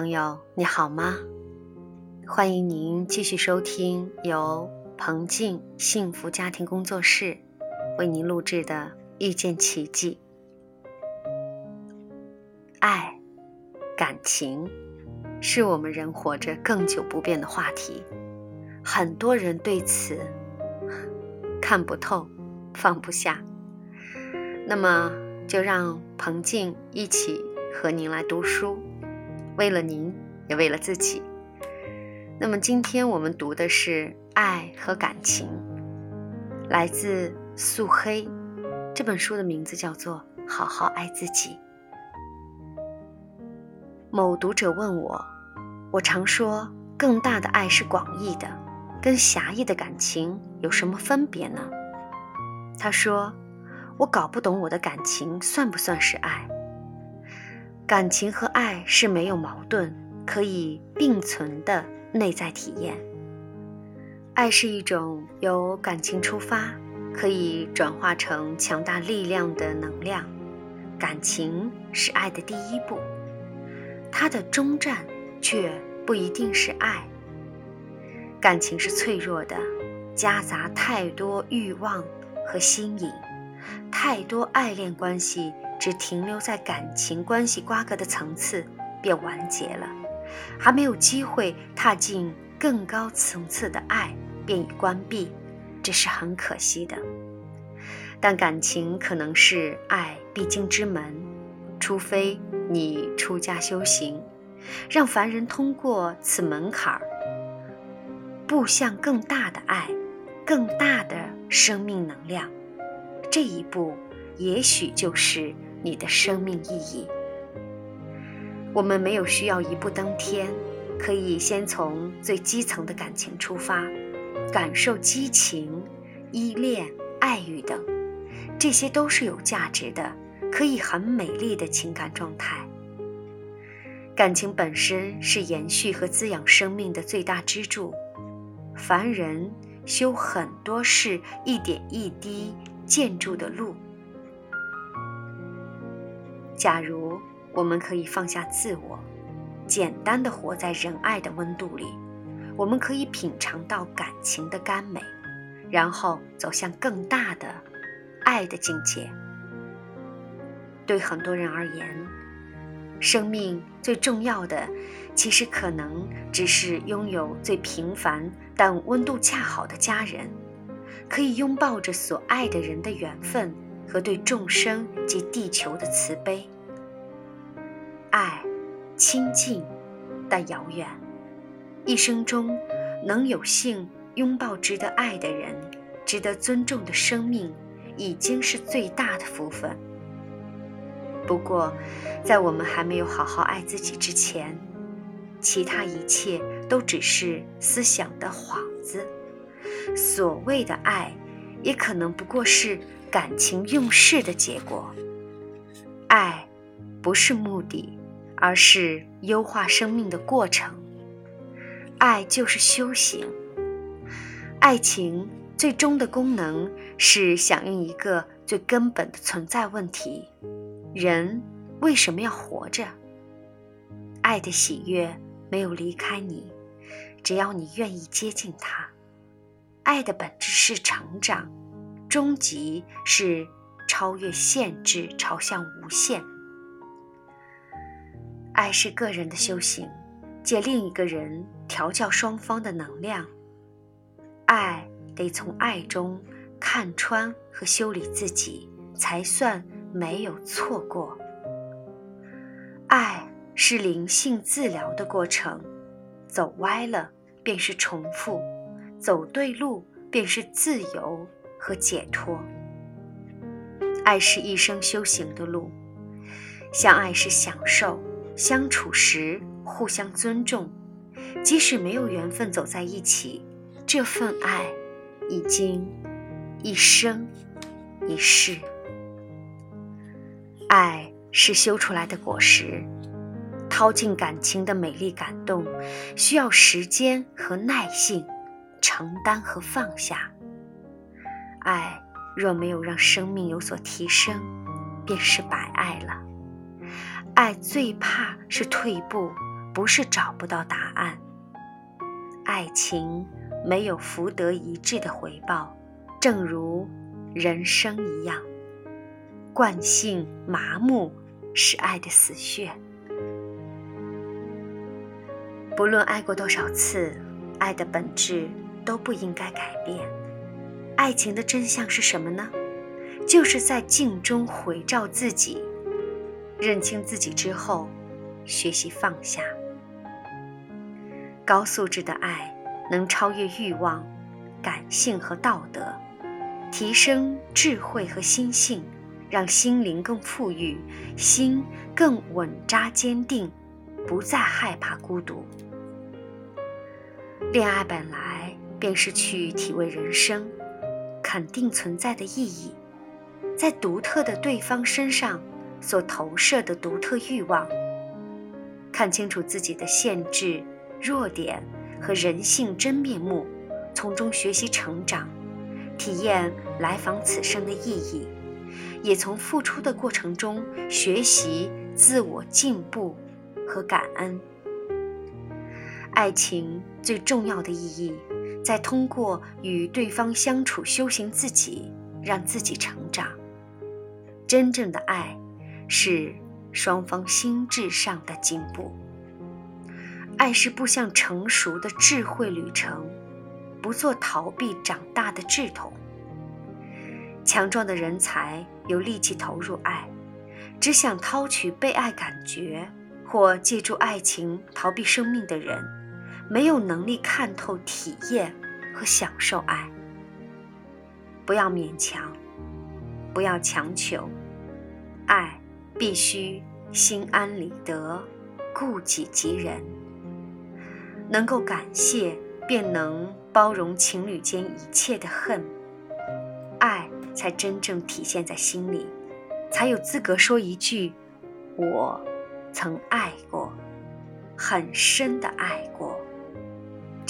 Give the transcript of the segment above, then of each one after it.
朋友，你好吗？欢迎您继续收听由彭静幸福家庭工作室为您录制的《遇见奇迹》。爱、感情，是我们人活着更久不变的话题。很多人对此看不透、放不下。那么，就让彭静一起和您来读书。为了您，也为了自己。那么今天我们读的是《爱和感情》，来自素黑。这本书的名字叫做《好好爱自己》。某读者问我：“我常说，更大的爱是广义的，跟狭义的感情有什么分别呢？”他说：“我搞不懂我的感情算不算是爱。”感情和爱是没有矛盾，可以并存的内在体验。爱是一种由感情出发，可以转化成强大力量的能量。感情是爱的第一步，它的终站却不一定是爱。感情是脆弱的，夹杂太多欲望和心瘾，太多爱恋关系。只停留在感情关系瓜葛的层次，便完结了，还没有机会踏进更高层次的爱，便已关闭，这是很可惜的。但感情可能是爱必经之门，除非你出家修行，让凡人通过此门槛儿，步向更大的爱，更大的生命能量，这一步也许就是。你的生命意义。我们没有需要一步登天，可以先从最基层的感情出发，感受激情、依恋、爱欲等，这些都是有价值的，可以很美丽的情感状态。感情本身是延续和滋养生命的最大支柱。凡人修很多事，一点一滴建筑的路。假如我们可以放下自我，简单的活在仁爱的温度里，我们可以品尝到感情的甘美，然后走向更大的爱的境界。对很多人而言，生命最重要的，其实可能只是拥有最平凡但温度恰好的家人，可以拥抱着所爱的人的缘分。和对众生及地球的慈悲，爱，亲近，但遥远。一生中能有幸拥抱值得爱的人，值得尊重的生命，已经是最大的福分。不过，在我们还没有好好爱自己之前，其他一切都只是思想的幌子。所谓的爱，也可能不过是。感情用事的结果，爱不是目的，而是优化生命的过程。爱就是修行。爱情最终的功能是响应一个最根本的存在问题：人为什么要活着？爱的喜悦没有离开你，只要你愿意接近它。爱的本质是成长。终极是超越限制，朝向无限。爱是个人的修行，借另一个人调教双方的能量。爱得从爱中看穿和修理自己，才算没有错过。爱是灵性治疗的过程，走歪了便是重复，走对路便是自由。和解脱，爱是一生修行的路。相爱是享受，相处时互相尊重，即使没有缘分走在一起，这份爱已经一生一世。爱是修出来的果实，掏尽感情的美丽感动，需要时间和耐性，承担和放下。爱若没有让生命有所提升，便是白爱了。爱最怕是退步，不是找不到答案。爱情没有福德一致的回报，正如人生一样，惯性麻木是爱的死穴。不论爱过多少次，爱的本质都不应该改变。爱情的真相是什么呢？就是在镜中回照自己，认清自己之后，学习放下。高素质的爱能超越欲望、感性和道德，提升智慧和心性，让心灵更富裕，心更稳扎坚定，不再害怕孤独。恋爱本来便是去体味人生，肯定存在的意义，在独特的对方身上所投射的独特欲望，看清楚自己的限制、弱点和人性真面目，从中学习成长，体验来访此生的意义，也从付出的过程中学习自我进步和感恩。爱情最重要的意义，再通过与对方相处修行自己，让自己成长。真正的爱，是双方心智上的进步。爱是步向成熟的智慧旅程，不做逃避长大的稚童。强壮的人才有力气投入爱，只想掏取被爱感觉，或借助爱情逃避生命的人。没有能力看透、体验和享受爱，不要勉强，不要强求，爱必须心安理得、顾己及人。能够感谢，便能包容情侣间一切的恨，爱才真正体现在心里，才有资格说一句：“我曾爱过，很深的爱过。”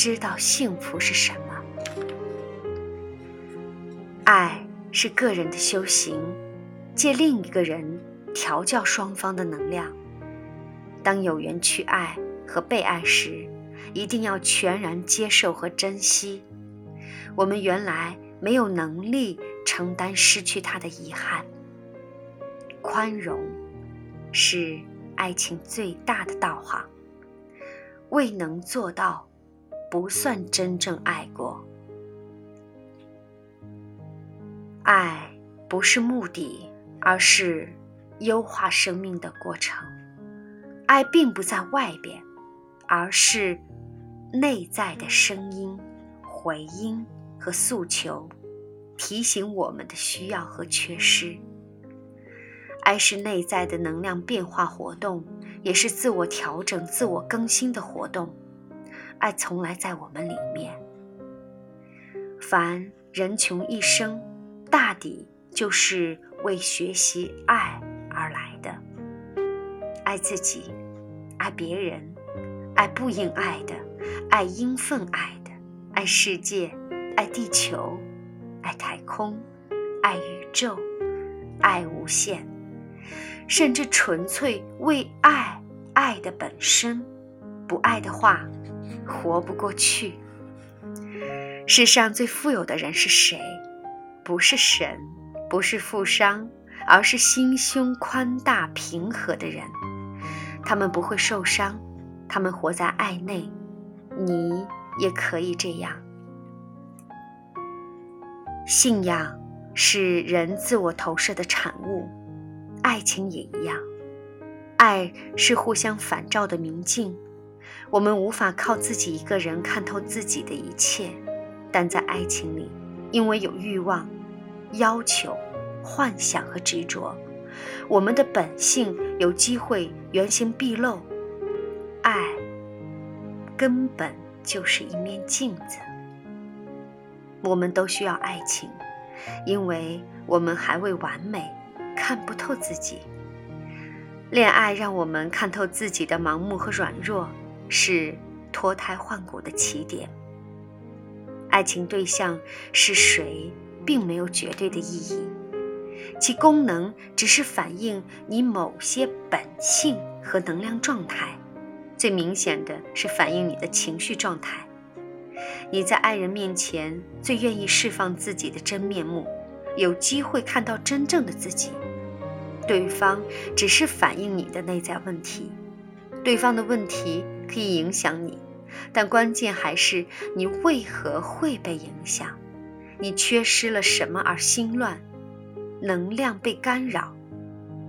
知道幸福是什么？爱是个人的修行，借另一个人调教双方的能量。当有缘去爱和被爱时，一定要全然接受和珍惜。我们原来没有能力承担失去他的遗憾。宽容是爱情最大的道行，未能做到。不算真正爱过。爱不是目的，而是优化生命的过程。爱并不在外边，而是内在的声音、回音和诉求，提醒我们的需要和缺失。爱是内在的能量变化活动，也是自我调整、自我更新的活动。爱从来在我们里面。凡人穷一生，大抵就是为学习爱而来的。爱自己，爱别人，爱不应爱的，爱应分爱的，爱世界，爱地球，爱太空，爱宇宙，爱无限，甚至纯粹为爱爱的本身。不爱的话。活不过去。世上最富有的人是谁？不是神，不是富商，而是心胸宽大、平和的人。他们不会受伤，他们活在爱内。你也可以这样。信仰是人自我投射的产物，爱情也一样。爱是互相反照的明镜。我们无法靠自己一个人看透自己的一切，但在爱情里，因为有欲望、要求、幻想和执着，我们的本性有机会原形毕露。爱根本就是一面镜子。我们都需要爱情，因为我们还未完美，看不透自己。恋爱让我们看透自己的盲目和软弱。是脱胎换骨的起点。爱情对象是谁，并没有绝对的意义，其功能只是反映你某些本性和能量状态，最明显的是反映你的情绪状态。你在爱人面前最愿意释放自己的真面目，有机会看到真正的自己。对方只是反映你的内在问题，对方的问题可以影响你，但关键还是你为何会被影响？你缺失了什么而心乱？能量被干扰？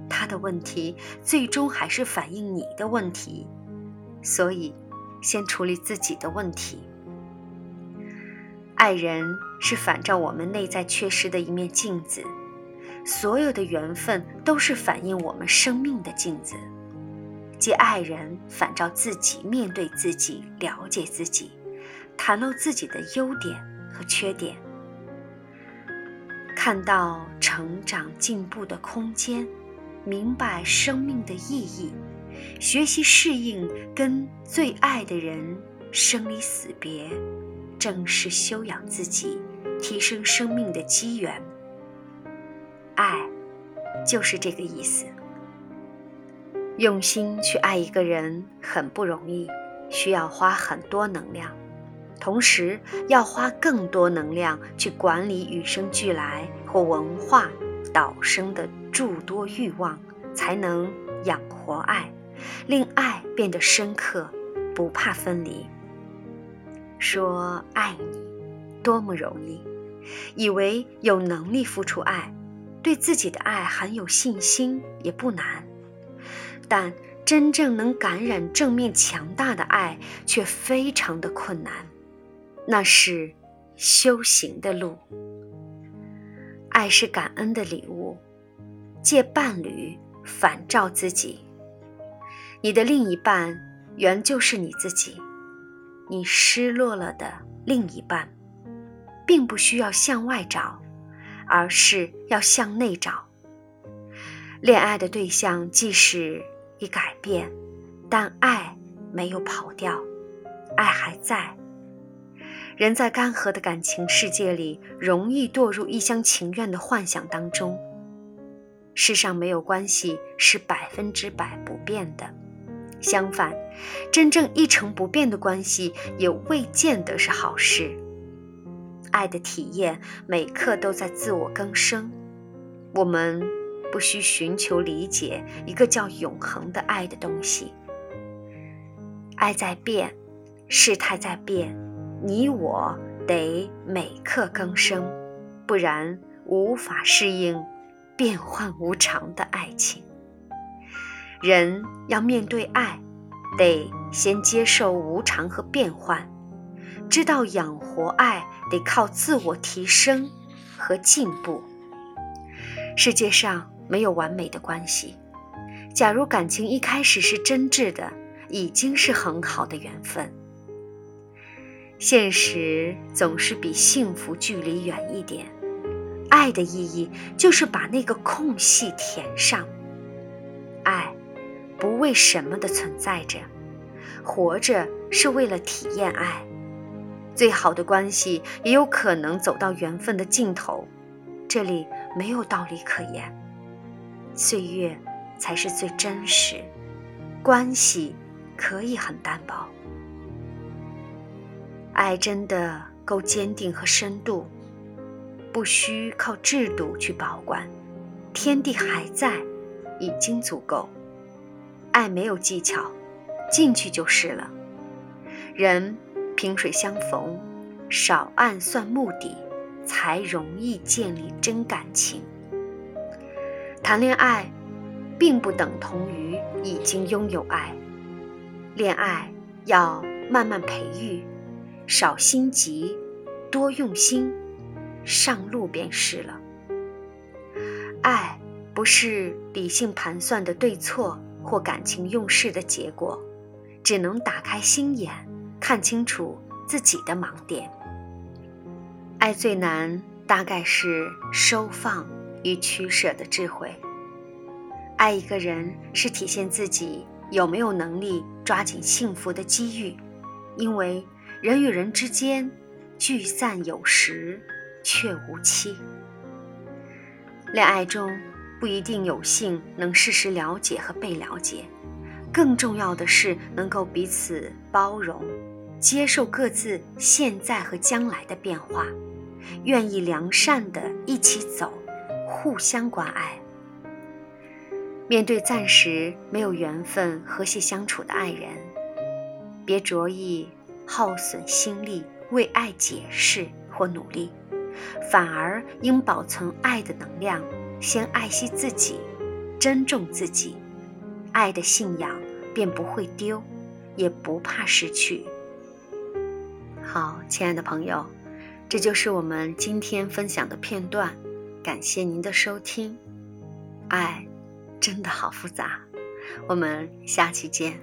他的问题最终还是反映你的问题，所以先处理自己的问题。爱人是反照我们内在缺失的一面镜子，所有的缘分都是反映我们生命的镜子。即爱人反照自己，面对自己，了解自己，袒露自己的优点和缺点，看到成长进步的空间，明白生命的意义，学习适应跟最爱的人生离死别。正是修养自己、提升生命的机缘。爱，就是这个意思。用心去爱一个人很不容易，需要花很多能量，同时要花更多能量去管理与生俱来或文化导生的诸多欲望，才能养活爱，令爱变得深刻，不怕分离。说爱你，多么容易！以为有能力付出爱，对自己的爱很有信心，也不难。但真正能感染正面强大的爱，却非常的困难。那是修行的路。爱是感恩的礼物，借伴侣反照自己。你的另一半，原就是你自己。你失落了的另一半，并不需要向外找，而是要向内找。恋爱的对象即使已改变，但爱没有跑掉，爱还在。人在干涸的感情世界里，容易堕入一厢情愿的幻想当中。世上没有关系是百分之百不变的。相反，真正一成不变的关系也未见得是好事。爱的体验每刻都在自我更生，我们不需寻求理解一个叫永恒的爱的东西。爱在变，事态在变，你我得每刻更生，不然无法适应变幻无常的爱情。人要面对爱，得先接受无常和变幻，知道养活爱得靠自我提升和进步。世界上没有完美的关系，假如感情一开始是真挚的，已经是很好的缘分。现实总是比幸福距离远一点，爱的意义就是把那个空隙填上，爱。不为什么的存在着，活着是为了体验爱。最好的关系也有可能走到缘分的尽头，这里没有道理可言。岁月才是最真实，关系可以很单薄。爱真的够坚定和深度，不需靠制度去保管，天地还在，已经足够。爱没有技巧，进去就是了。人萍水相逢，少暗算目的，才容易建立真感情。谈恋爱，并不等同于已经拥有爱。恋爱要慢慢培育，少心急，多用心，上路便是了。爱不是理性盘算的对错。或感情用事的结果，只能打开心眼，看清楚自己的盲点。爱最难，大概是收放与取舍的智慧。爱一个人，是体现自己有没有能力抓紧幸福的机遇，因为人与人之间聚散有时，却无期。恋爱中。不一定有幸能事实了解和被了解，更重要的是能够彼此包容，接受各自现在和将来的变化，愿意良善的一起走，互相关爱。面对暂时没有缘分和谐相处的爱人，别着意耗损心力为爱解释或努力，反而应保存爱的能量，先爱惜自己，珍重自己，爱的信仰便不会丢，也不怕失去。好，亲爱的朋友，这就是我们今天分享的片段，感谢您的收听，爱。真的好复杂，我们下期见。